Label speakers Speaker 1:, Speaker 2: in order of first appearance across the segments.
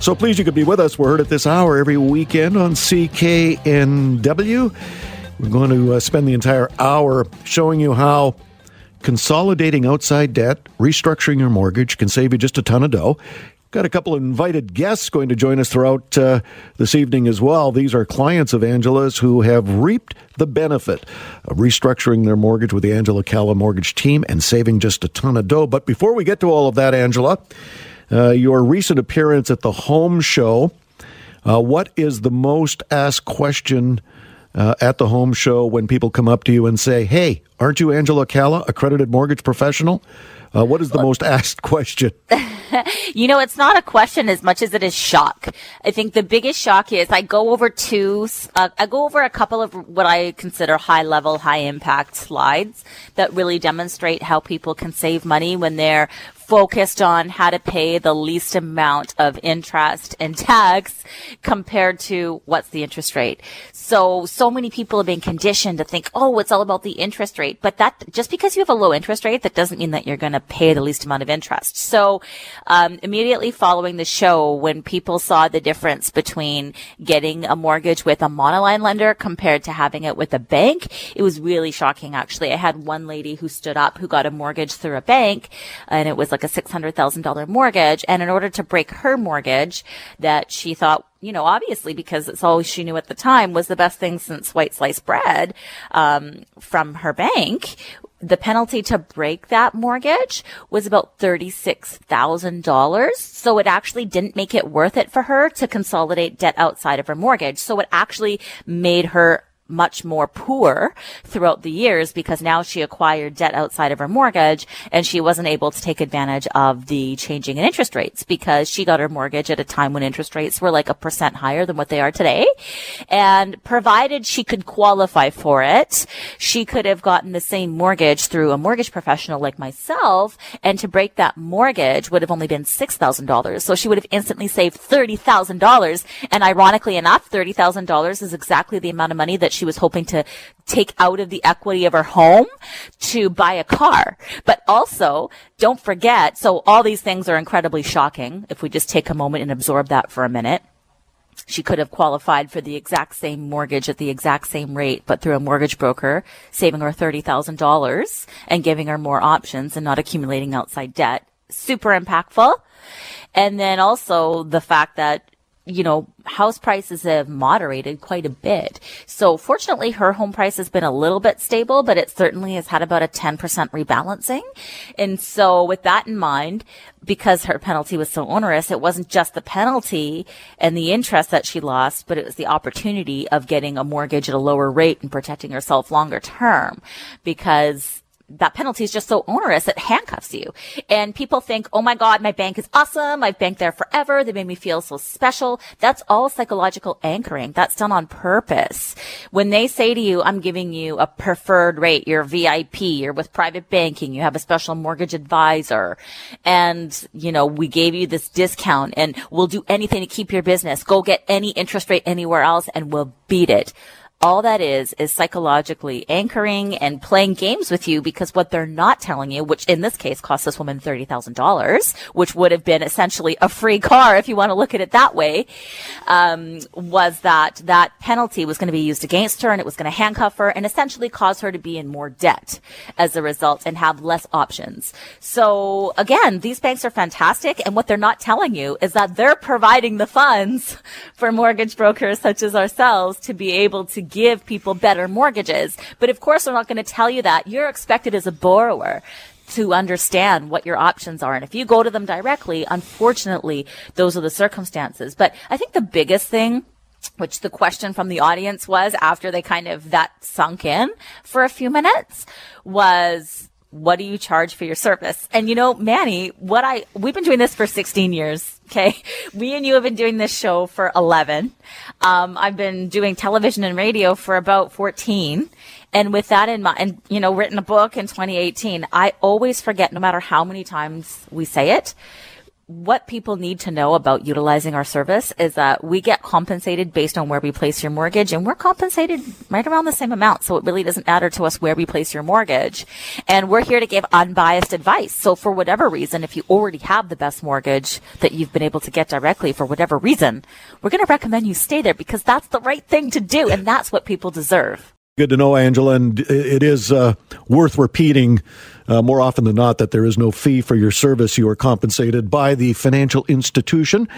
Speaker 1: So please, you could be with us. We're heard at this hour every weekend on CKNW. We're going to uh, spend the entire hour showing you how consolidating outside debt, restructuring your mortgage can save you just a ton of dough. Got a couple of invited guests going to join us throughout uh, this evening as well. These are clients of Angela's who have reaped the benefit of restructuring their mortgage with the Angela Calla mortgage team and saving just a ton of dough. But before we get to all of that, Angela, uh, your recent appearance at the Home Show. Uh, what is the most asked question uh, at the Home Show when people come up to you and say, "Hey, aren't you Angela Calla, accredited mortgage professional?" Uh, what is the most asked question?
Speaker 2: you know, it's not a question as much as it is shock. I think the biggest shock is I go over two, uh, I go over a couple of what I consider high level, high impact slides that really demonstrate how people can save money when they're focused on how to pay the least amount of interest and tax compared to what's the interest rate. So, so many people have been conditioned to think, oh, it's all about the interest rate. But that, just because you have a low interest rate, that doesn't mean that you're going to pay the least amount of interest. So, um, immediately following the show, when people saw the difference between getting a mortgage with a monoline lender compared to having it with a bank, it was really shocking, actually. I had one lady who stood up who got a mortgage through a bank and it was like like a $600,000 mortgage. And in order to break her mortgage that she thought you know, obviously because it's all she knew at the time was the best thing since white sliced bread, um, from her bank. The penalty to break that mortgage was about $36,000. So it actually didn't make it worth it for her to consolidate debt outside of her mortgage. So it actually made her much more poor throughout the years because now she acquired debt outside of her mortgage and she wasn't able to take advantage of the changing in interest rates because she got her mortgage at a time when interest rates were like a percent higher than what they are today. And provided she could qualify for it, she could have gotten the same mortgage through a mortgage professional like myself. And to break that mortgage would have only been $6,000. So she would have instantly saved $30,000. And ironically enough, $30,000 is exactly the amount of money that she she was hoping to take out of the equity of her home to buy a car. But also, don't forget, so all these things are incredibly shocking if we just take a moment and absorb that for a minute. She could have qualified for the exact same mortgage at the exact same rate, but through a mortgage broker, saving her $30,000 and giving her more options and not accumulating outside debt. Super impactful. And then also the fact that you know, house prices have moderated quite a bit. So fortunately, her home price has been a little bit stable, but it certainly has had about a 10% rebalancing. And so with that in mind, because her penalty was so onerous, it wasn't just the penalty and the interest that she lost, but it was the opportunity of getting a mortgage at a lower rate and protecting herself longer term because that penalty is just so onerous it handcuffs you. And people think, oh my God, my bank is awesome. I've banked there forever. They made me feel so special. That's all psychological anchoring. That's done on purpose. When they say to you, I'm giving you a preferred rate, you're VIP, you're with private banking, you have a special mortgage advisor, and, you know, we gave you this discount and we'll do anything to keep your business. Go get any interest rate anywhere else and we'll beat it all that is is psychologically anchoring and playing games with you because what they're not telling you, which in this case cost this woman $30,000, which would have been essentially a free car if you want to look at it that way, um, was that that penalty was going to be used against her and it was going to handcuff her and essentially cause her to be in more debt as a result and have less options. So again, these banks are fantastic and what they're not telling you is that they're providing the funds for mortgage brokers such as ourselves to be able to give people better mortgages. But of course, they're not going to tell you that. You're expected as a borrower to understand what your options are. And if you go to them directly, unfortunately, those are the circumstances. But I think the biggest thing which the question from the audience was after they kind of that sunk in for a few minutes was what do you charge for your service? And you know, Manny, what I, we've been doing this for 16 years Okay. Me and you have been doing this show for 11. Um, I've been doing television and radio for about 14. And with that in mind, and, you know, written a book in 2018, I always forget, no matter how many times we say it, what people need to know about utilizing our service is that we get compensated based on where we place your mortgage and we're compensated right around the same amount. So it really doesn't matter to us where we place your mortgage. And we're here to give unbiased advice. So for whatever reason, if you already have the best mortgage that you've been able to get directly for whatever reason, we're going to recommend you stay there because that's the right thing to do. And that's what people deserve.
Speaker 1: Good to know, Angela. And it is uh, worth repeating uh, more often than not that there is no fee for your service. You are compensated by the financial institution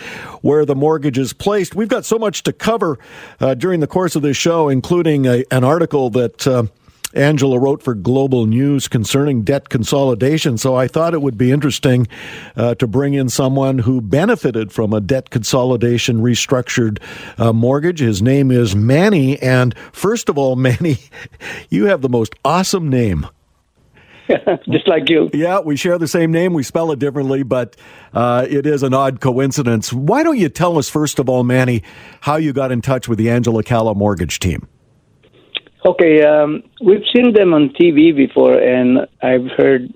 Speaker 1: where the mortgage is placed. We've got so much to cover uh, during the course of this show, including a, an article that uh, Angela wrote for Global News concerning debt consolidation. So I thought it would be interesting uh, to bring in someone who benefited from a debt consolidation restructured uh, mortgage. His name is Manny. And first of all, Manny, you have the most awesome name.
Speaker 3: Just like you.
Speaker 1: Yeah, we share the same name. We spell it differently, but uh, it is an odd coincidence. Why don't you tell us, first of all, Manny, how you got in touch with the Angela Calla mortgage team?
Speaker 3: Okay, um, we've seen them on TV before, and I've heard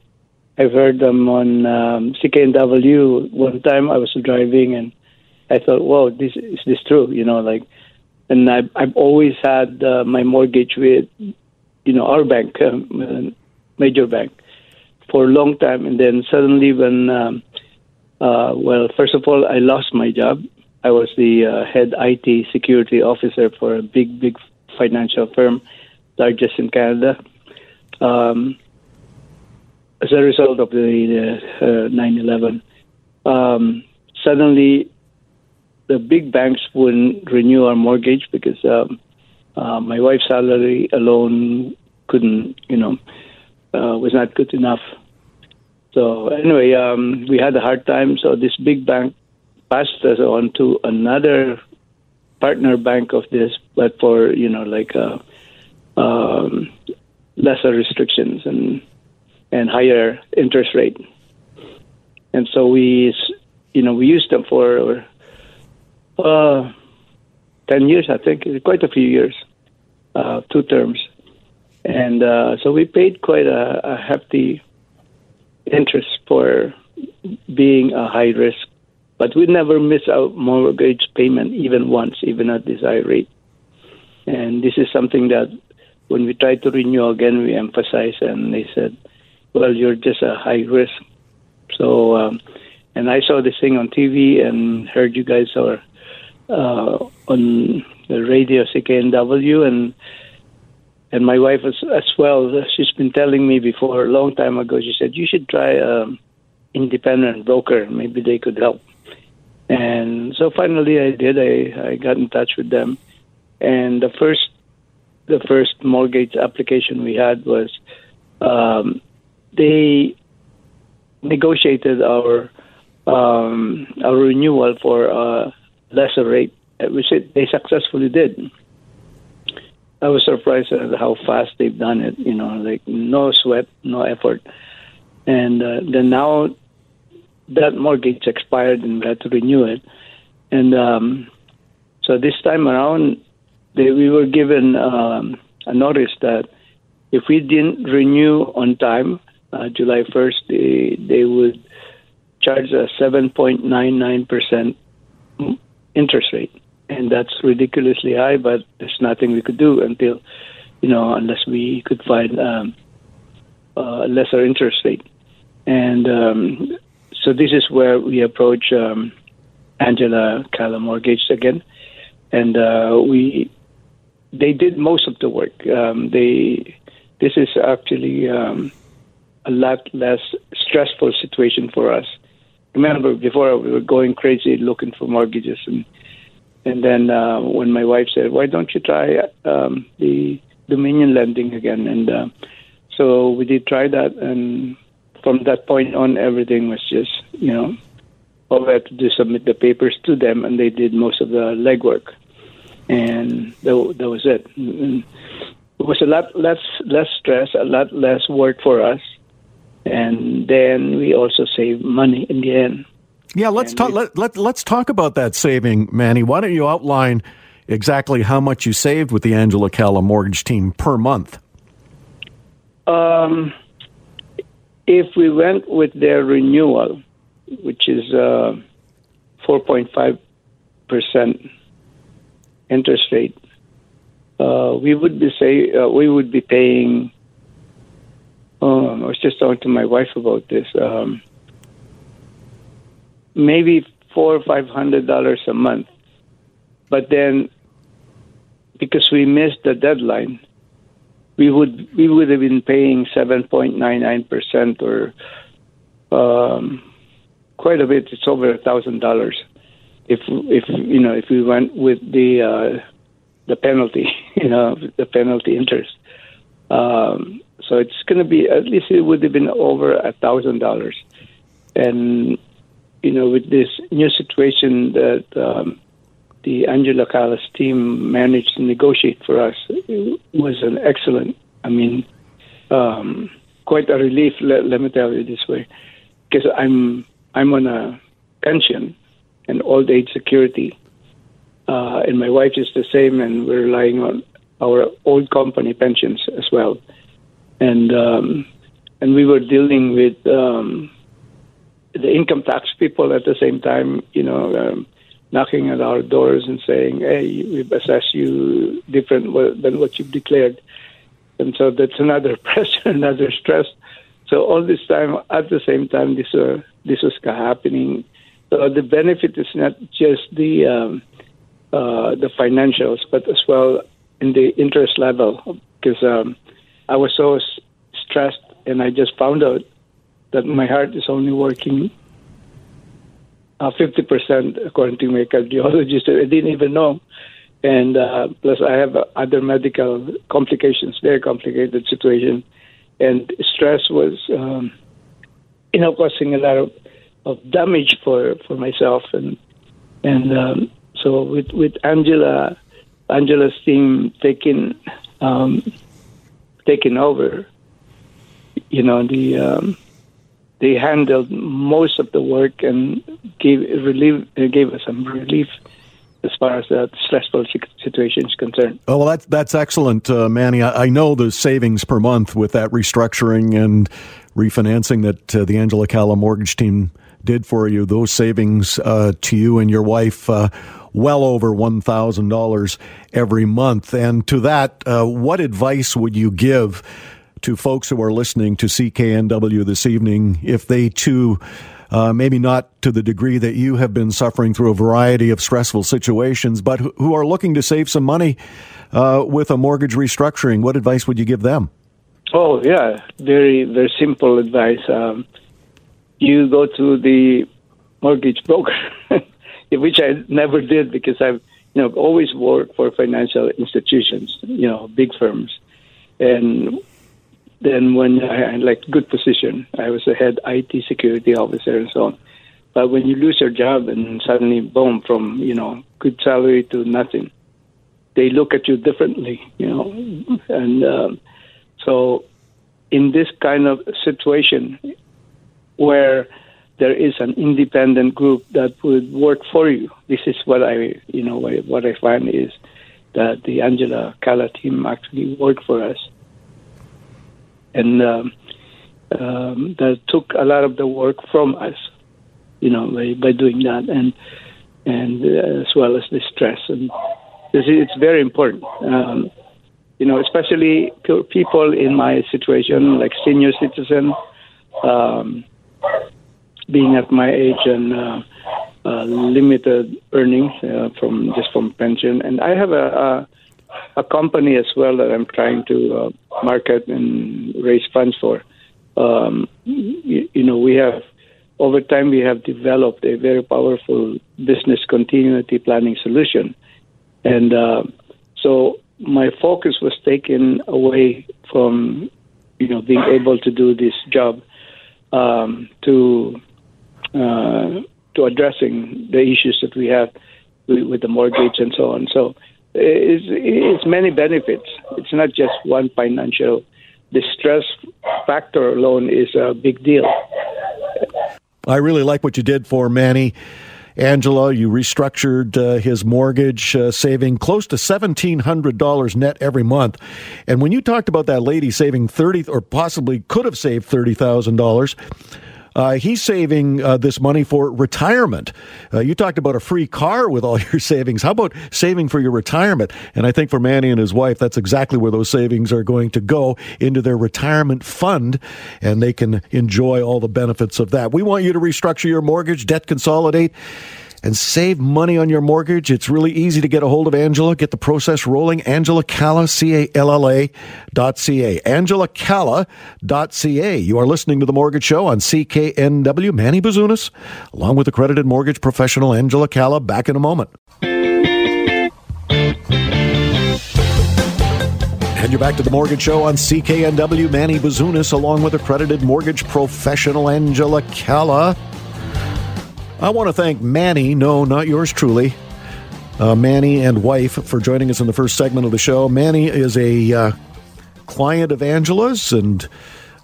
Speaker 3: I've heard them on um, CKNW. One time I was driving, and I thought, "Whoa, this is this true?" You know, like, and I've I've always had uh, my mortgage with, you know, our bank, um, major bank, for a long time, and then suddenly when, um, uh, well, first of all, I lost my job. I was the uh, head IT security officer for a big, big financial firm, largest in Canada. Um, as a result of the, the uh, 9/11, um, suddenly the big banks wouldn't renew our mortgage because um, uh, my wife's salary alone couldn't, you know, uh, was not good enough. So anyway, um, we had a hard time. So this big bank passed us on to another partner bank of this, but for you know like uh, um, lesser restrictions and and higher interest rate. And so we, you know, we used them for uh, ten years, I think, quite a few years, uh, two terms, and uh, so we paid quite a, a hefty interest for being a high risk but we never miss our mortgage payment even once, even at this high rate. And this is something that when we tried to renew again, we emphasize, and they said, well, you're just a high risk. So, um, and I saw this thing on TV and heard you guys are uh, on the radio CKNW, and and my wife as, as well. She's been telling me before a long time ago. She said you should try an um, independent broker. Maybe they could help. And so finally, I did. I, I got in touch with them, and the first the first mortgage application we had was um, they negotiated our um, our renewal for a lesser rate, which they successfully did. I was surprised at how fast they've done it. You know, like no sweat, no effort, and uh, then now that mortgage expired and we had to renew it. And um, so this time around, they, we were given um, a notice that if we didn't renew on time, uh, July 1st, they, they would charge a 7.99% interest rate. And that's ridiculously high, but there's nothing we could do until, you know, unless we could find um, a lesser interest rate. And um, so this is where we approach um, Angela Calla Mortgage again, and uh, we they did most of the work. Um, they this is actually um, a lot less stressful situation for us. Remember, before we were going crazy looking for mortgages, and and then uh, when my wife said, "Why don't you try um, the Dominion lending again?" and uh, so we did try that, and from that point on, everything was just, you know, all we had to do submit the papers to them, and they did most of the legwork, and that, that was it. And it was a lot less less stress, a lot less work for us, and then we also saved money in the end.
Speaker 1: Yeah, let's talk. Let, let let's talk about that saving, Manny. Why don't you outline exactly how much you saved with the Angela Calla mortgage team per month?
Speaker 3: Um, if we went with their renewal, which is uh, 4.5 percent interest rate, uh, we would be say uh, we would be paying. Um, I was just talking to my wife about this. Um, maybe four or five hundred dollars a month, but then because we missed the deadline, we would we would have been paying seven point nine nine percent or um, quite a bit. It's over a thousand dollars if if you know if we went with the uh, the penalty, you know, the penalty interest. Um, so it's going to be at least it would have been over a thousand dollars, and you know with this new situation that um, the Angela Calla's team managed to negotiate for us it was an excellent. I mean, um, quite a relief. Let, let me tell you this way, because I'm I'm on a pension and old age security. Uh, and my wife is the same, and we're relying on our old company pensions as well. And um, and we were dealing with um, the income tax people at the same time, you know, um, knocking at our doors and saying, "Hey, we've assessed you different than what you've declared." And so that's another pressure, another stress. So all this time, at the same time, this uh, this was happening so the benefit is not just the um, uh, the financials, but as well in the interest level. Because um, I was so s- stressed, and I just found out that my heart is only working uh, fifty percent, according to my cardiologist. I didn't even know, and uh, plus I have other medical complications, very complicated situation, and stress was, um, you know, causing a lot of of damage for for myself and and um, so with with Angela Angela's team taking um, taking over, you know the um, they handled most of the work and gave relief gave us some relief as far as the stressful situation is concerned.
Speaker 1: Oh, well, that's that's excellent, uh, Manny. I, I, know the savings per month with that restructuring and refinancing that uh, the Angela Calla mortgage team did for you, those savings uh, to you and your wife, uh, well over $1,000 every month. And to that, uh, what advice would you give to folks who are listening to CKNW this evening if they too, uh, maybe not to the degree that you have been suffering through a variety of stressful situations, but who are looking to save some money uh, with a mortgage restructuring? What advice would you give them?
Speaker 3: Oh, yeah, very, very simple advice. Um, you go to the mortgage broker, which I never did because I've you know always worked for financial institutions, you know, big firms, and then when I had like good position, I was a head IT security officer and so on. But when you lose your job and suddenly boom, from you know good salary to nothing, they look at you differently, you know, and um, so in this kind of situation, where there is an independent group that would work for you. This is what I, you know, what I find is that the Angela Calla team actually worked for us, and um, um, that took a lot of the work from us, you know, by, by doing that, and and uh, as well as the stress, and it's very important. Um, you know, especially people in my situation, like senior citizen, um, being at my age and uh, uh, limited earnings uh, from just from pension, and I have a, a, a company as well that I'm trying to uh, market and raise funds for. Um, you, you know, we have over time we have developed a very powerful business continuity planning solution, and uh, so my focus was taken away from you know being able to do this job um, to uh, to addressing the issues that we have with, with, the mortgage and so on. So it's, it's many benefits. It's not just one financial. distress factor alone is a big deal.
Speaker 1: I really like what you did for Manny. Angela, you restructured uh, his mortgage, uh, saving close to $1,700 net every month. And when you talked about that lady saving 30 or possibly could have saved $30,000, uh, he's saving uh, this money for retirement. Uh, you talked about a free car with all your savings. How about saving for your retirement? And I think for Manny and his wife, that's exactly where those savings are going to go into their retirement fund, and they can enjoy all the benefits of that. We want you to restructure your mortgage, debt consolidate and save money on your mortgage. It's really easy to get a hold of Angela. Get the process rolling. Angela Calla, C-A-L-L-A dot C-A. Angela Calla dot C-A. You are listening to The Mortgage Show on CKNW. Manny Bazunas, along with accredited mortgage professional Angela Calla. Back in a moment. And you're back to the Mortgage Show on CKNW. Manny Bazunas, along with accredited mortgage professional Angela Calla. I want to thank Manny, no, not yours truly, uh, Manny and wife, for joining us in the first segment of the show. Manny is a uh, client of Angela's and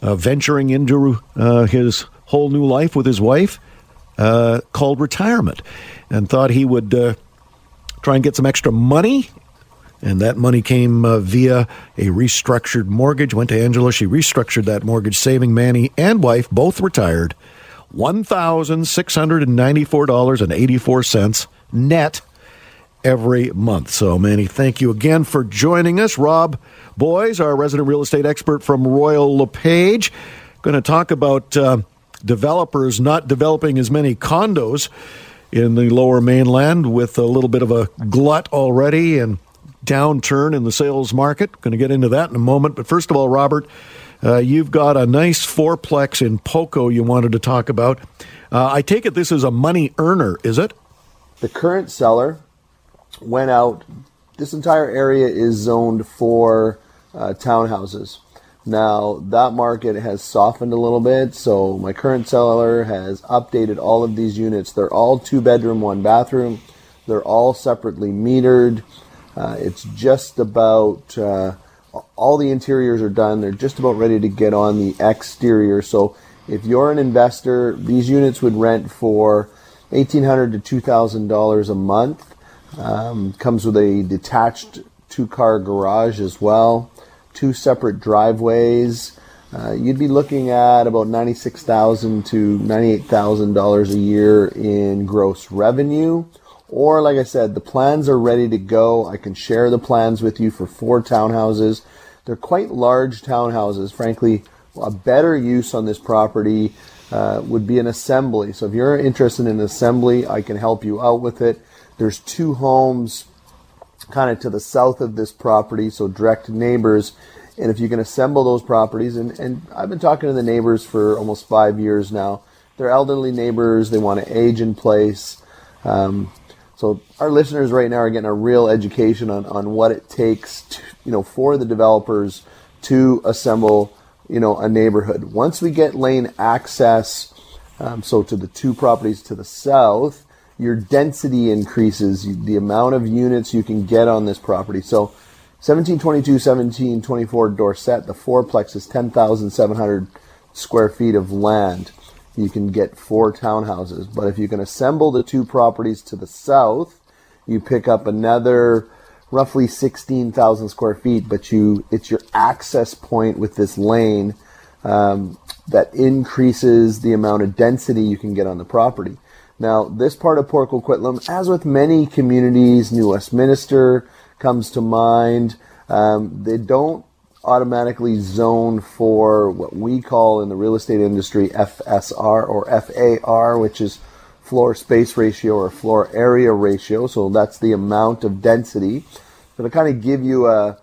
Speaker 1: uh, venturing into uh, his whole new life with his wife uh, called retirement and thought he would uh, try and get some extra money. And that money came via a restructured mortgage. Went to Angela. She restructured that mortgage, saving Manny and wife, both retired, $1,694.84 net every month. So, Manny, thank you again for joining us. Rob Boies, our resident real estate expert from Royal LePage, going to talk about uh, developers not developing as many condos in the lower mainland with a little bit of a glut already and downturn in the sales market. Going to get into that in a moment. But first of all, Robert, uh, you've got a nice fourplex in Poco you wanted to talk about. Uh, I take it this is a money earner, is it?
Speaker 4: The current seller went out. This entire area is zoned for uh, townhouses. Now, that market has softened a little bit, so my current seller has updated all of these units. They're all two bedroom, one bathroom. They're all separately metered. Uh, it's just about uh, all the interiors are done. They're just about ready to get on the exterior. So if you're an investor, these units would rent for 1,800 to $2,000 a month. Um, comes with a detached two car garage as well, two separate driveways. Uh, you'd be looking at about 96,000 to $98,000 a year in gross revenue. Or, like I said, the plans are ready to go. I can share the plans with you for four townhouses. They're quite large townhouses. Frankly, a better use on this property uh, would be an assembly. So if you're interested in assembly, I can help you out with it. There's two homes kind of to the south of this property, so direct neighbors. And if you can assemble those properties, and, and I've been talking to the neighbors for almost five years now. They're elderly neighbors. They want to age in place. Um, so our listeners right now are getting a real education on, on what it takes to, you know, for the developers to assemble, you know, a neighborhood. Once we get lane access, um, so to the two properties to the south, your density increases, the amount of units you can get on this property. So 1722, 1724 Dorset, the fourplex is 10,700 square feet of land you can get four townhouses. But if you can assemble the two properties to the south, you pick up another roughly 16,000 square feet, but you it's your access point with this lane um, that increases the amount of density you can get on the property. Now, this part of Port Coquitlam, as with many communities, New Westminster comes to mind. Um, they don't automatically zone for what we call in the real estate industry FSR or FAR, which is floor space ratio or floor area ratio. So that's the amount of density. So to kind of give you a,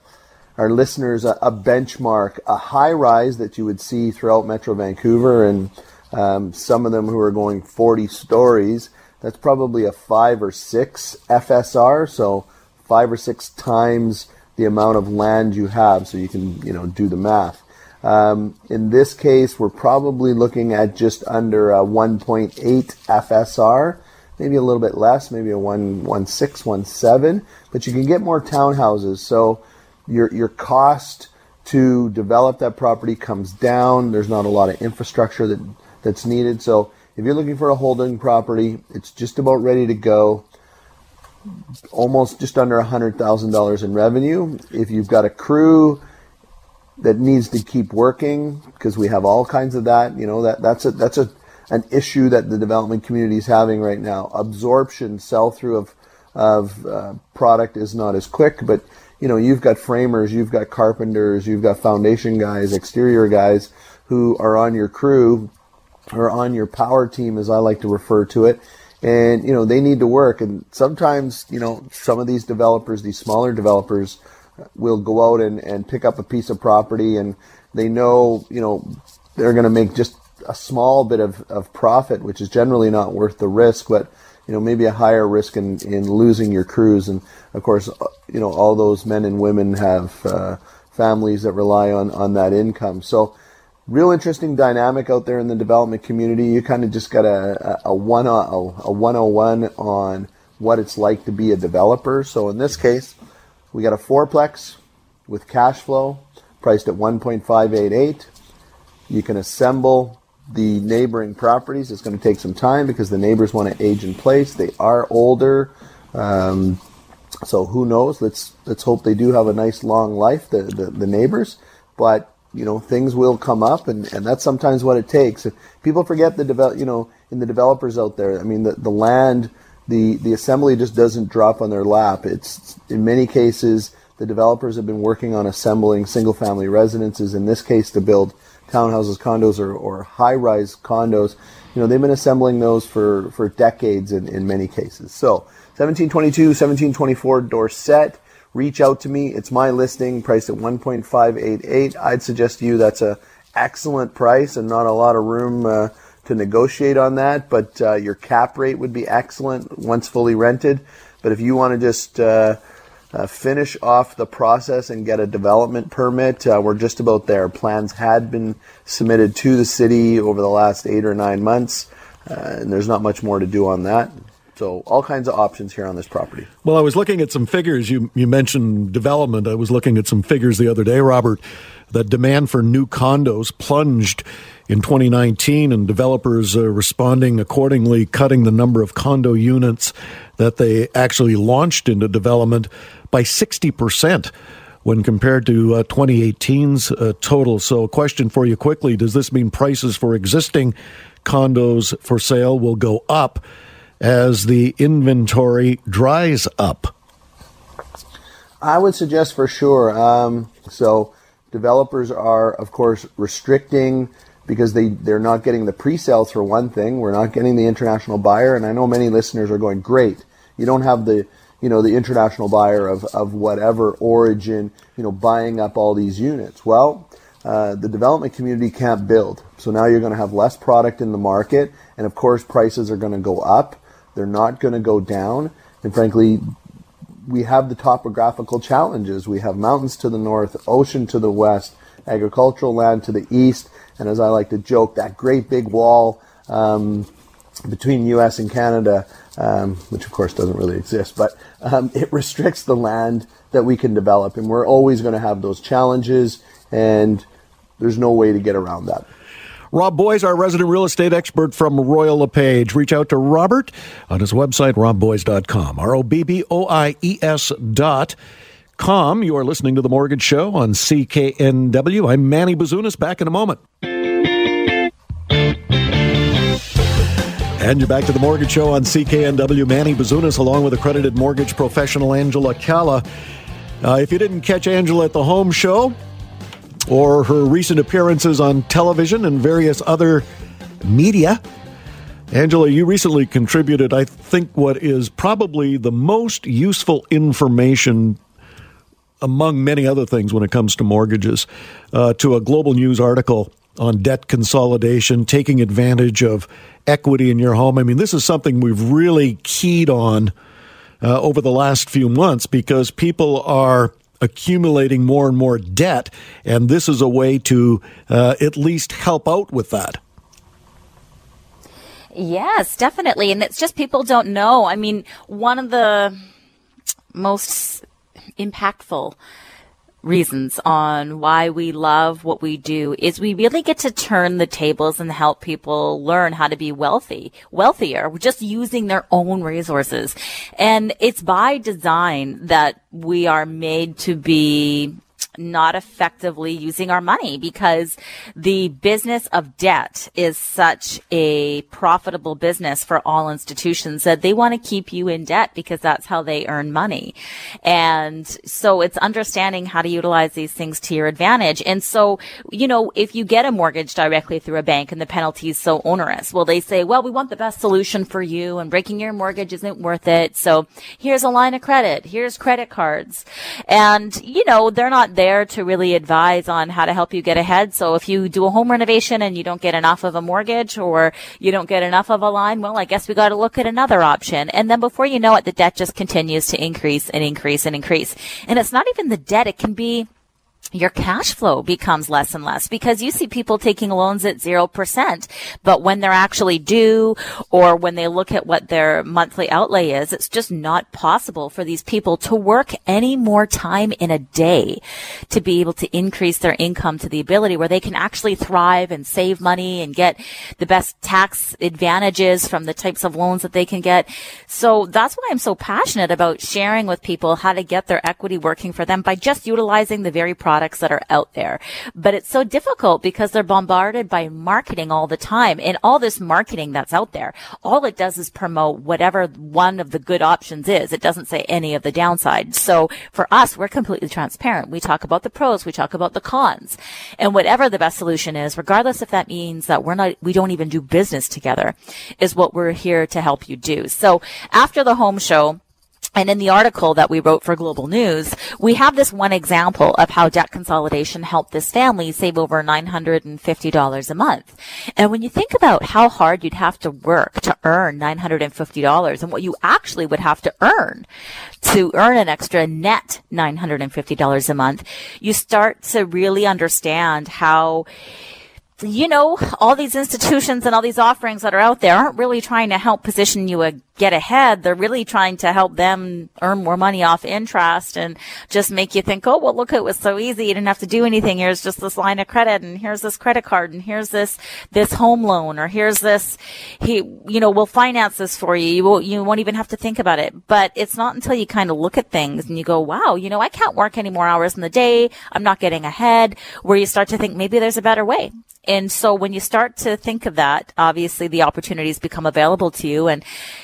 Speaker 4: our listeners a, a benchmark, a high rise that you would see throughout Metro Vancouver and um, some of them who are going 40 stories, that's probably a five or six FSR. So five or six times the amount of land you have so you can, you know, do the math. Um, in this case, we're probably looking at just under a 1.8 FSR, maybe a little bit less, maybe a 1.16, 1.7, but you can get more townhouses. So your, your cost to develop that property comes down. There's not a lot of infrastructure that, that's needed. So if you're looking for a holding property, it's just about ready to go. Almost just under $100,000 in revenue. If you've got a crew that needs to keep working, because we have all kinds of that, you know, that, that's a, that's a, an issue that the development community is having right now. Absorption, sell through of, of uh, product is not as quick, but you know, you've got framers, you've got carpenters, you've got foundation guys, exterior guys who are on your crew or on your power team, as I like to refer to it. And, you know, they need to work. And sometimes, you know, some of these developers, these smaller developers, will go out and, and pick up a piece of property and they know, you know, they're going to make just a small bit of, of profit, which is generally not worth the risk, but, you know, maybe a higher risk in, in losing your crews. And of course, uh, you know, all those men and women have uh, families that rely on, on that income. So, real interesting dynamic out there in the development community. You kind of just got a, a, one, a, a 101 on what it's like to be a developer. So in this case, we got a fourplex with cash flow priced at 1.588. You can assemble the neighboring properties. It's going to take some time because the neighbors want to age in place. They are older. Um, so who knows? Let's let's hope they do have a nice long life, the, the, the neighbors. But you know things will come up and, and that's sometimes what it takes. People forget the develop you know in the developers out there i mean the, the land the the assembly just doesn't drop on their lap. It's in many cases the developers have been working on assembling single family residences. In this case to build townhouses condos or, or high rise condos. You know they've been assembling those for for decades in, in many cases. So 1722 1724 dorset reach out to me. It's my listing priced at 1.588. I'd suggest to you that's a excellent price and not a lot of room uh, to negotiate on that, but uh, your cap rate would be excellent once fully rented. But if you want to just uh, uh finish off the process and get a development permit, uh, we're just about there. Plans had been submitted to the city over the last eight or nine months, uh, and there's not much more to do on that. So all kinds of options here on this property.
Speaker 1: Well, I was looking at some figures. You you mentioned development. I was looking at some figures the other day, Robert. That demand for new condos plunged in 2019, and developers are responding accordingly, cutting the number of condo units that they actually launched into development by 60 percent when compared to uh, 2018's uh, total. So, a question for you quickly: Does this mean prices for existing condos for sale will go up? As the inventory dries up?
Speaker 4: I would suggest for sure. Um, so developers are, of course, restricting because they, they're not getting the pre-sales for one thing. We're not getting the international buyer. And I know many listeners are going, great. You don't have the, you know, the international buyer of, of whatever origin, you know, buying up all these units. Well, uh, the development community can't build. So now you're going to have less product in the market. And of course, prices are going to go up. They're not going to go down. And frankly, we have the topographical challenges. We have mountains to the north, ocean to the west, agricultural land to the east, and as I like to joke, that great big wall um, between U.S. and Canada, um, which of course doesn't really exist, but um, it restricts the land that we can develop, and we're always going to have those challenges, and there's no way to get around that.
Speaker 1: Rob Boies, our resident real estate expert from Royal LePage. Reach out to Robert on his website, robboies.com. R O B B O I E S dot com. You are listening to The Mortgage Show on CKNW. I'm Manny Bazunas. Back in a moment. And you're back to the Mortgage Show on CKNW. Manny Bazunas, along with accredited mortgage professional Angela Calla. Uh, if you didn't catch Angela at the home show, or her recent appearances on television and various other media. Angela, you recently contributed, I think, what is probably the most useful information among many other things when it comes to mortgages uh, to a global news article on debt consolidation, taking advantage of equity in your home. I mean, this is something we've really keyed on uh, over the last few months because people are accumulating more and more debt, and this is a way to uh, at least help out with that.
Speaker 2: Yes, definitely. And it's just people don't know. I mean, one of the most impactful reasons on why we love what we do is we really get to turn the tables and help people learn how to be wealthy, wealthier, just using their own resources. And it's by design that we are made to be not effectively using our money because the business of debt is such a profitable business for all institutions that they want to keep you in debt because that's how they earn money. And so it's understanding how to utilize these things to your advantage. And so, you know, if you get a mortgage directly through a bank and the penalty is so onerous, well, they say, well, we want the best solution for you and breaking your mortgage isn't worth it. So here's a line of credit. Here's credit cards. And, you know, they're not there there to really advise on how to help you get ahead. So if you do a home renovation and you don't get enough of a mortgage or you don't get enough of a line, well, I guess we got to look at another option. And then before you know it, the debt just continues to increase and increase and increase. And it's not even the debt. It can be your cash flow becomes less and less because you see people taking loans at 0%. But when they're actually due or when they look at what their monthly outlay is, it's just not possible for these people to work any more time in a day to be able to increase their income to the ability where they can actually thrive and save money and get the best tax advantages from the types of loans that they can get. So that's why I'm so passionate about sharing with people how to get their equity working for them by just utilizing the very product products that are out there. But it's so difficult because they're bombarded by marketing all the time and all this marketing that's out there. All it does is promote whatever one of the good options is. It doesn't say any of the downsides. So for us, we're completely transparent. We talk about the pros. We talk about the cons and whatever the best solution is, regardless if that means that we're not, we don't even do business together is what we're here to help you do. So after the home show, and in the article that we wrote for Global News, we have this one example of how debt consolidation helped this family save over $950 a month. And when you think about how hard you'd have to work to earn $950 and what you actually would have to earn to earn an extra net $950 a month, you start to really understand how you know, all these institutions and all these offerings that are out there aren't really trying to help position you a get ahead. They're really trying to help them earn more money off interest and just make you think, oh, well, look, it was so easy. You didn't have to do anything. Here's just this line of credit and here's this credit card and here's this, this home loan or here's this, he, you know, we'll finance this for you. You won't, you won't even have to think about it. But it's not until you kind of look at things and you go, wow, you know, I can't work any more hours in the day. I'm not getting ahead where you start to think maybe there's a better way. And so when you start to think of that, obviously the opportunities become available to you. And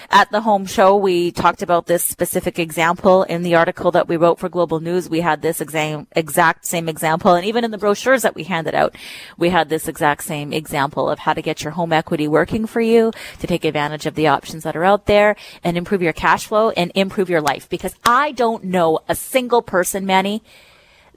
Speaker 2: at the home show, we talked about this specific example in the article that we wrote for Global News. We had this exam- exact same example. And even in the brochures that we handed out, we had this exact same example of how to get your home equity working for you, to take advantage of the options that are out there and improve your cash flow and improve your life. Because I don't know a single person, Manny,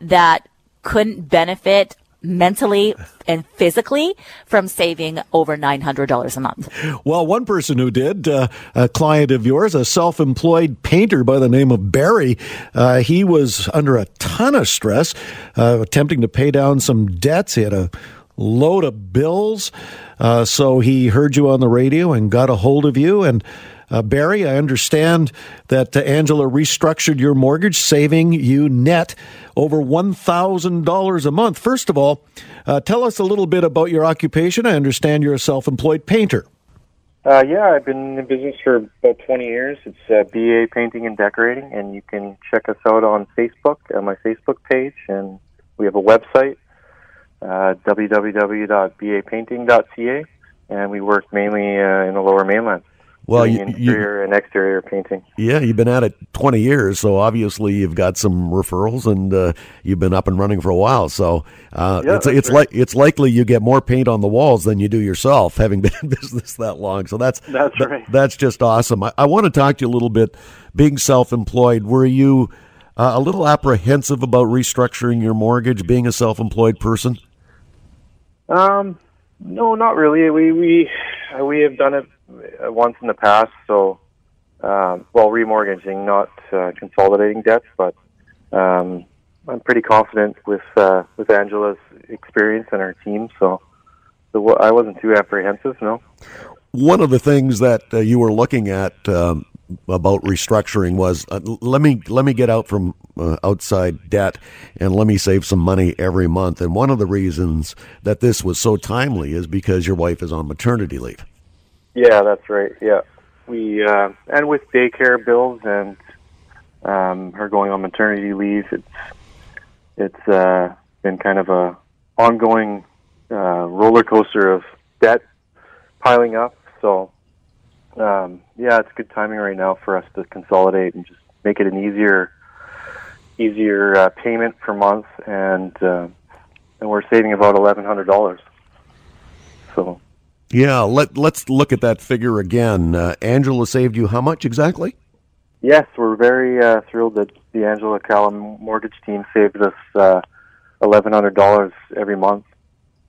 Speaker 2: that couldn't benefit mentally and physically from saving over $900 a month.
Speaker 1: Well, one person who did, uh, a client of yours, a self employed painter by the name of Barry, uh, he was under a ton of stress, uh, attempting to pay down some debts. He had a load of bills. Uh, so he heard you on the radio and got a hold of you and uh, Barry, I understand that uh, Angela restructured your mortgage, saving you net over $1,000 a month. First of all, uh, tell us a little bit about your occupation. I understand you're a self employed painter.
Speaker 5: Uh, yeah, I've been in business for about 20 years. It's uh, BA Painting and Decorating, and you can check us out on Facebook, on my Facebook page, and we have a website, uh, www.bapainting.ca, and we work mainly uh, in the lower mainland. Well, you, interior you, and exterior painting.
Speaker 1: Yeah, you've been at it 20 years, so obviously you've got some referrals, and uh, you've been up and running for a while. So uh, yeah, it's it's like it's likely you get more paint on the walls than you do yourself, having been in business that long. So that's
Speaker 5: that's right.
Speaker 1: that's just awesome. I, I, want to talk to you a little bit. Being self-employed, were you uh, a little apprehensive about restructuring your mortgage, being a self-employed person?
Speaker 5: Um, no, not really. We we we have done it once in the past. So, um, well, remortgaging, not uh, consolidating debts, but um, I'm pretty confident with uh, with Angela's experience and her team. So, so I wasn't too apprehensive. No.
Speaker 1: One of the things that uh, you were looking at um,
Speaker 6: about restructuring was uh, let me let me get out from uh, outside debt and let me save some money every month. And one of the reasons that this was so timely is because your wife is on maternity leave.
Speaker 5: Yeah, that's right. Yeah, we uh, and with daycare bills and um, her going on maternity leave, it's it's uh, been kind of a ongoing uh, roller coaster of debt piling up. So um, yeah, it's good timing right now for us to consolidate and just make it an easier easier uh, payment per month, and uh, and we're saving about eleven hundred dollars. So
Speaker 6: yeah, let let's look at that figure again. Uh, Angela saved you how much exactly?
Speaker 5: Yes, we're very uh, thrilled that the Angela Calla mortgage team saved us uh, eleven hundred dollars every month.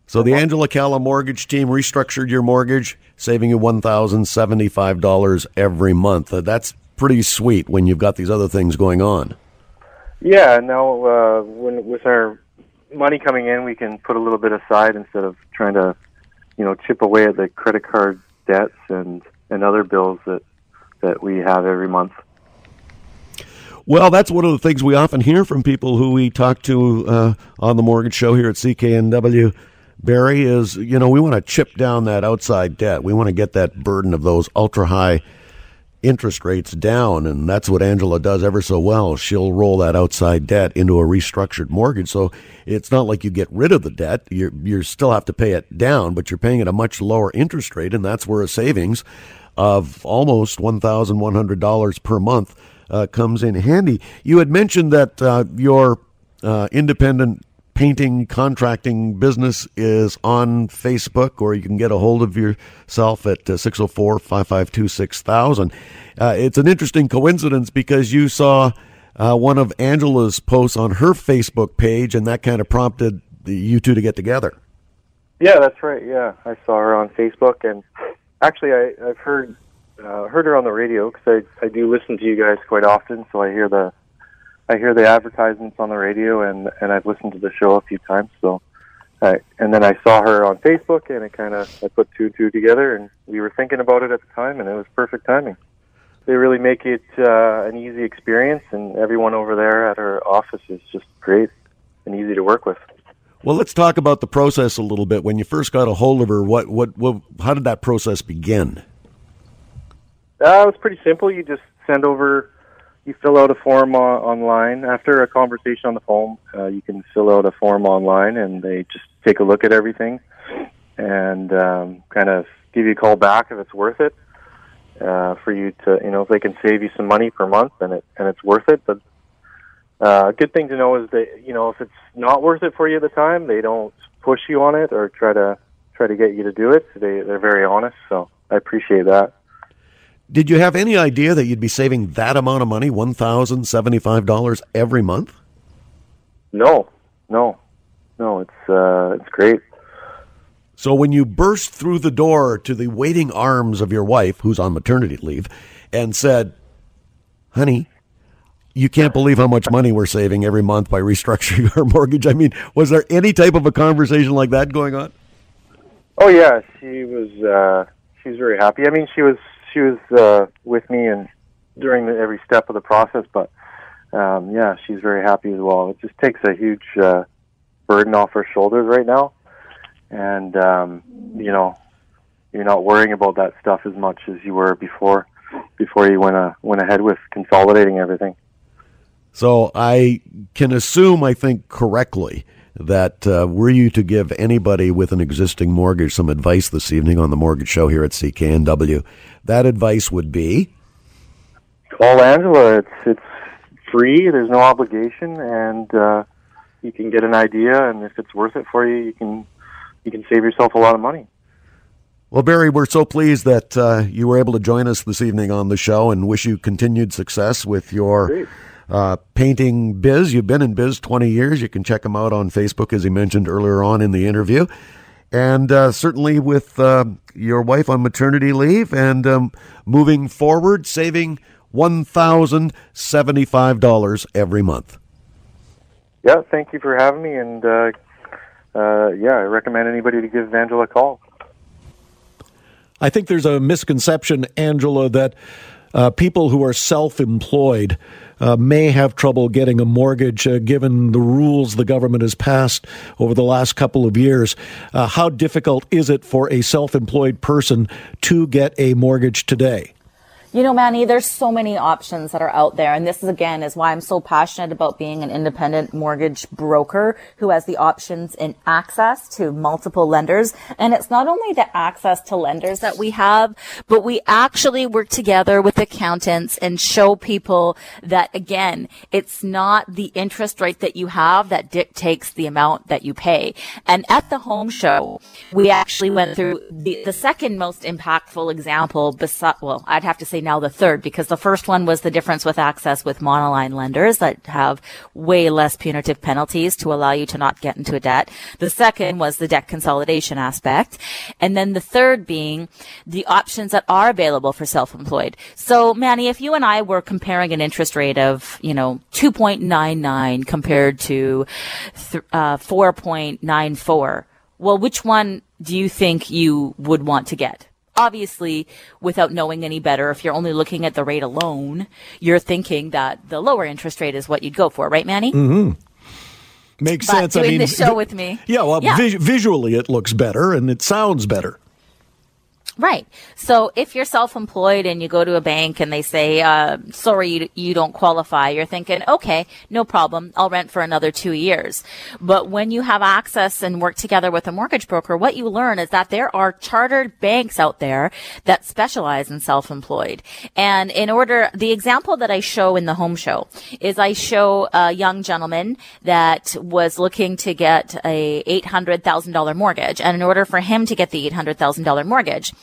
Speaker 6: So the Angela Calla mortgage team restructured your mortgage, saving you one thousand seventy-five dollars every month. Uh, that's pretty sweet when you've got these other things going on.
Speaker 5: Yeah, now uh, when with our money coming in, we can put a little bit aside instead of trying to, you know, chip away at the credit card debts and and other bills that that we have every month.
Speaker 6: Well, that's one of the things we often hear from people who we talk to uh, on the mortgage show here at CKNW. Barry is, you know, we want to chip down that outside debt. We want to get that burden of those ultra high interest rates down, and that's what Angela does ever so well. She'll roll that outside debt into a restructured mortgage, so it's not like you get rid of the debt. You you still have to pay it down, but you're paying at a much lower interest rate, and that's where a savings of almost one thousand one hundred dollars per month uh, comes in handy. You had mentioned that uh, your uh, independent painting contracting business is on Facebook, or you can get a hold of yourself at 604 552 6000. Uh, it's an interesting coincidence because you saw uh, one of Angela's posts on her Facebook page, and that kind of prompted you two to get together.
Speaker 5: Yeah, that's right. Yeah, I saw her on Facebook, and actually, I, I've heard uh, heard her on the radio because I, I do listen to you guys quite often, so I hear the I hear the advertisements on the radio, and and I've listened to the show a few times. So, I, and then I saw her on Facebook, and it kind of I put two and two together, and we were thinking about it at the time, and it was perfect timing. They really make it uh, an easy experience, and everyone over there at her office is just great and easy to work with.
Speaker 6: Well, let's talk about the process a little bit. When you first got a hold of her, what, what, what how did that process begin?
Speaker 5: Uh, it was pretty simple. You just send over, you fill out a form uh, online. After a conversation on the phone, uh, you can fill out a form online, and they just take a look at everything and um, kind of give you a call back if it's worth it uh, for you to, you know, if they can save you some money per month, and it and it's worth it. But uh, a good thing to know is that you know if it's not worth it for you at the time, they don't push you on it or try to try to get you to do it. They they're very honest, so I appreciate that.
Speaker 6: Did you have any idea that you'd be saving that amount of money, one thousand seventy-five dollars every month?
Speaker 5: No, no, no. It's uh, it's great.
Speaker 6: So when you burst through the door to the waiting arms of your wife, who's on maternity leave, and said, "Honey, you can't believe how much money we're saving every month by restructuring our mortgage." I mean, was there any type of a conversation like that going on?
Speaker 5: Oh yeah, she was. Uh, she was very happy. I mean, she was she was uh, with me and during the, every step of the process. But um, yeah, she's very happy as well. It just takes a huge uh, burden off her shoulders right now, and um, you know, you're not worrying about that stuff as much as you were before. Before you went uh, went ahead with consolidating everything.
Speaker 6: So I can assume, I think correctly, that uh, were you to give anybody with an existing mortgage some advice this evening on the Mortgage Show here at CKNW, that advice would be
Speaker 5: call Angela. It's it's free. There's no obligation, and uh, you can get an idea. And if it's worth it for you, you can you can save yourself a lot of money.
Speaker 6: Well, Barry, we're so pleased that uh, you were able to join us this evening on the show, and wish you continued success with your. Uh, painting biz. You've been in biz 20 years. You can check him out on Facebook, as he mentioned earlier on in the interview. And uh, certainly with uh, your wife on maternity leave and um, moving forward, saving $1,075 every month.
Speaker 5: Yeah, thank you for having me. And uh, uh, yeah, I recommend anybody to give Angela a call.
Speaker 6: I think there's a misconception, Angela, that
Speaker 1: uh, people who are self employed uh, may have trouble getting a mortgage uh, given the rules the government has passed over the last couple of years. Uh, how difficult is it for a self employed person to get a mortgage today?
Speaker 2: You know, Manny, there's so many options that are out there. And this is again is why I'm so passionate about being an independent mortgage broker who has the options and access to multiple lenders. And it's not only the access to lenders that we have, but we actually work together with accountants and show people that again, it's not the interest rate that you have that dictates the amount that you pay. And at the home show, we actually went through the, the second most impactful example beside, well, I'd have to say now the third because the first one was the difference with access with monoline lenders that have way less punitive penalties to allow you to not get into a debt. The second was the debt consolidation aspect. And then the third being the options that are available for self-employed. So Manny, if you and I were comparing an interest rate of, you know, 2.99 compared to th- uh, 4.94, well, which one do you think you would want to get? Obviously, without knowing any better, if you're only looking at the rate alone, you're thinking that the lower interest rate is what you'd go for, right, Manny?
Speaker 1: Mm-hmm. Makes
Speaker 2: but
Speaker 1: sense.
Speaker 2: Doing
Speaker 1: I mean,
Speaker 2: this show with me,
Speaker 1: yeah. Well,
Speaker 2: yeah.
Speaker 1: Vis- visually it looks better and it sounds better.
Speaker 2: Right. So if you're self-employed and you go to a bank and they say, uh, sorry, you, you don't qualify, you're thinking, okay, no problem. I'll rent for another two years. But when you have access and work together with a mortgage broker, what you learn is that there are chartered banks out there that specialize in self-employed. And in order, the example that I show in the home show is I show a young gentleman that was looking to get a $800,000 mortgage. And in order for him to get the $800,000 mortgage,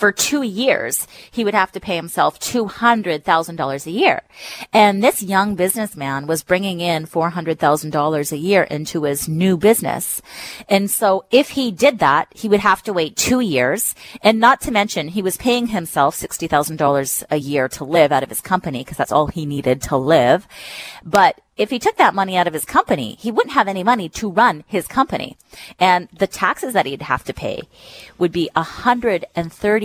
Speaker 2: for two years, he would have to pay himself $200,000 a year. And this young businessman was bringing in $400,000 a year into his new business. And so if he did that, he would have to wait two years. And not to mention, he was paying himself $60,000 a year to live out of his company because that's all he needed to live. But if he took that money out of his company, he wouldn't have any money to run his company. And the taxes that he'd have to pay would be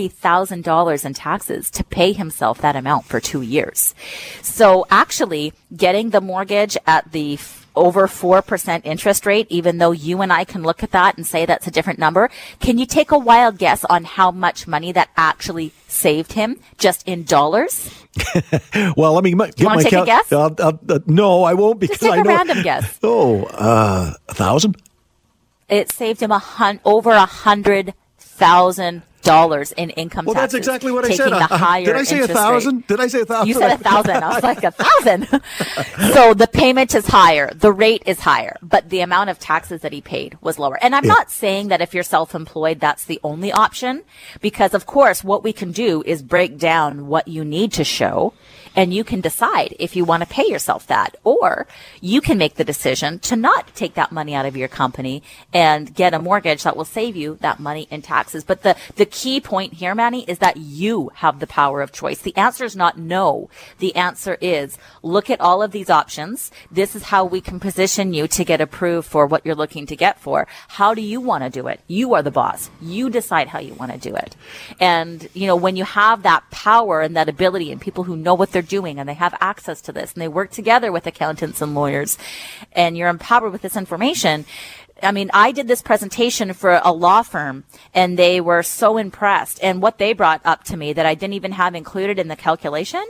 Speaker 2: $130,000 in taxes to pay himself that amount for two years. So actually getting the mortgage at the over 4% interest rate, even though you and I can look at that and say that's a different number. Can you take a wild guess on how much money that actually saved him just in dollars?
Speaker 1: well, let me
Speaker 2: Do
Speaker 1: get my
Speaker 2: take a guess?
Speaker 1: Uh, uh, uh, no, I won't because
Speaker 2: Just take
Speaker 1: I
Speaker 2: a
Speaker 1: know.
Speaker 2: random guess.
Speaker 1: Oh, uh, a thousand?
Speaker 2: It saved him a hun- over a hundred thousand dollars in income
Speaker 1: Well, that's exactly what I said.
Speaker 2: The
Speaker 1: Uh, uh,
Speaker 2: higher
Speaker 1: did I say a thousand?
Speaker 2: rate.
Speaker 1: Did I say a thousand?
Speaker 2: You said a thousand. I was like a thousand. so the payment is higher, the rate is higher, but the amount of taxes that he paid was lower. And I'm
Speaker 1: Yeah.
Speaker 2: not saying that if you're self-employed, that's the only option, because of course, what we can do is break down what you need to show. And you can decide if you want to pay yourself that, or you can make the decision to not take that money out of your company and get a mortgage that will save you that money in taxes. But the, the key point here, Manny, is that you have the power of choice. The answer is not no. The answer is look at all of these options. This is how we can position you to get approved for what you're looking to get for. How do you want to do it? You are the boss. You decide how you want to do it. And, you know, when you have that power and that ability and people who know what they're doing and they have access to this and they work together with accountants and lawyers and you're empowered with this information, I mean, I did this presentation for a law firm and they were so impressed. And what they brought up to me that I didn't even have included in the calculation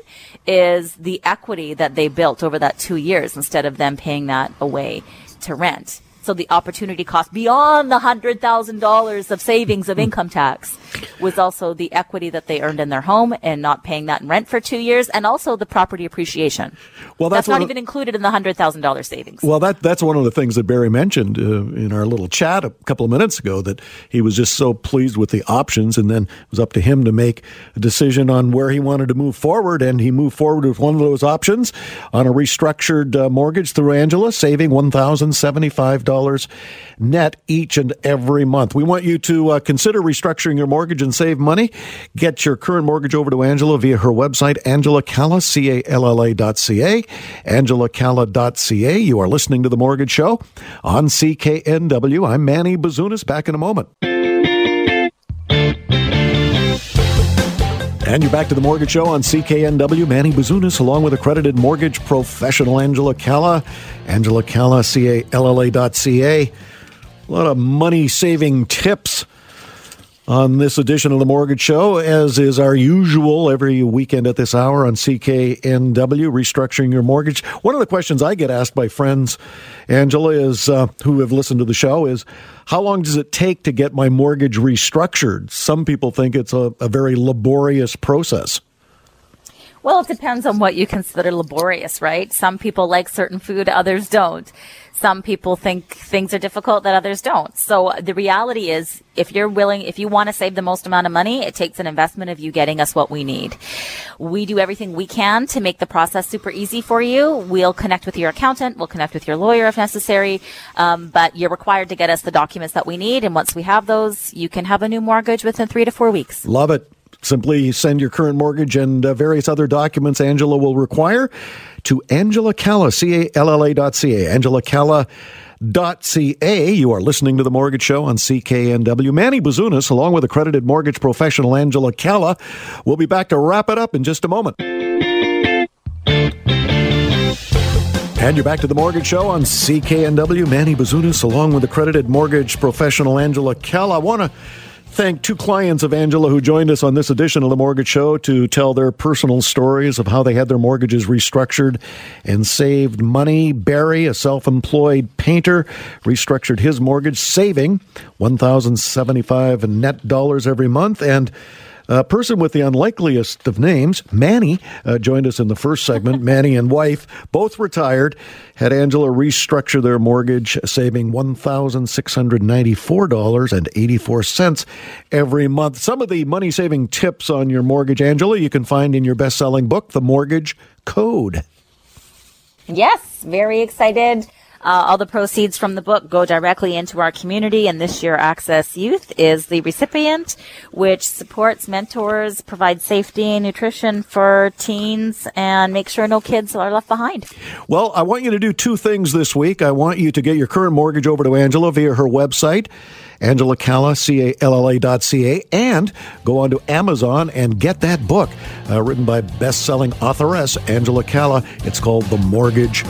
Speaker 2: is the equity that they built over that two years instead of them paying that away to rent. So the opportunity cost beyond the hundred thousand dollars of savings of income tax was also the equity that they earned in their home and not paying that in rent for two years, and also the property appreciation.
Speaker 1: Well,
Speaker 2: that's,
Speaker 1: that's
Speaker 2: not
Speaker 1: of-
Speaker 2: even included in the hundred thousand dollars savings.
Speaker 1: Well, that that's one of the things that Barry mentioned uh, in our little chat a couple of minutes ago. That he was just so pleased with the options, and then it was up to him to make a decision on where he wanted to move forward. And he moved forward with one of those options on a restructured uh, mortgage through Angela, saving one thousand seventy-five dollars net each and every month. We want you to uh, consider restructuring your mortgage and save money. Get your current mortgage over to Angela via her website, Angela Calla, C A L L A dot C A, angelacalla.ca. You are listening to The Mortgage Show on CKNW. I'm Manny Bazunas. Back in a moment. And you're back to the Mortgage Show on CKNW. Manny Bazunas, along with accredited mortgage professional Angela Calla. Angela Calla, C-A-L-L-A dot C-A. A lot of money-saving tips on this edition of the Mortgage Show, as is our usual every weekend at this hour on CKNW, restructuring your mortgage. One of the questions I get asked by friends, Angela, is uh, who have listened to the show, is how long does it take to get my mortgage restructured? Some people think it's a, a very laborious process.
Speaker 2: Well, it depends on what you consider laborious, right? Some people like certain food, others don't. Some people think things are difficult that others don't. So the reality is, if you're willing, if you want to save the most amount of money, it takes an investment of you getting us what we need. We do everything we can to make the process super easy for you. We'll connect with your accountant. We'll connect with your lawyer if necessary. Um, but you're required to get us the documents that we need. And once we have those, you can have a new mortgage within three to four weeks.
Speaker 1: Love it. Simply send your current mortgage and uh, various other documents Angela will require to Angela Calla, C-A-L-L-A dot C-A, Angela Calla dot ca. You are listening to the Mortgage Show on CKNW. Manny Bazunas, along with accredited mortgage professional Angela Calla, will be back to wrap it up in just a moment. And you're back to the Mortgage Show on CKNW. Manny Bazunas, along with accredited mortgage professional Angela Calla. I want to thank two clients of Angela who joined us on this edition of the Mortgage Show to tell their personal stories of how they had their mortgages restructured and saved money. Barry, a self employed painter, restructured his mortgage, saving 1,075 net dollars every month. And a person with the unlikeliest of names, Manny, uh, joined us in the first segment. Manny and wife, both retired, had Angela restructure their mortgage, saving $1,694.84 every month. Some of the money saving tips on your mortgage, Angela, you can find in your best selling book, The Mortgage Code.
Speaker 2: Yes, very excited uh, all the proceeds from the book go directly into our community, and this year Access Youth is the recipient, which supports mentors, provides safety and nutrition for teens, and makes sure no kids are left behind.
Speaker 1: Well, I want you to do two things this week. I want you to get your current mortgage over to Angela via her website. Angela Calla, C-A-L-L-A dot C-A, and go on to Amazon and get that book, uh, written by best-selling authoress Angela Calla. It's called The Mortgage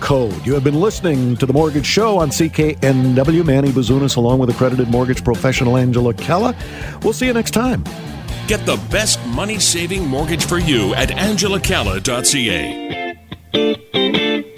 Speaker 1: Code. You have been listening to The Mortgage Show on CKNW. Manny Bazunas, along with accredited mortgage professional Angela Calla. We'll see you next time.
Speaker 7: Get the best money saving mortgage for you at angelacalla.ca.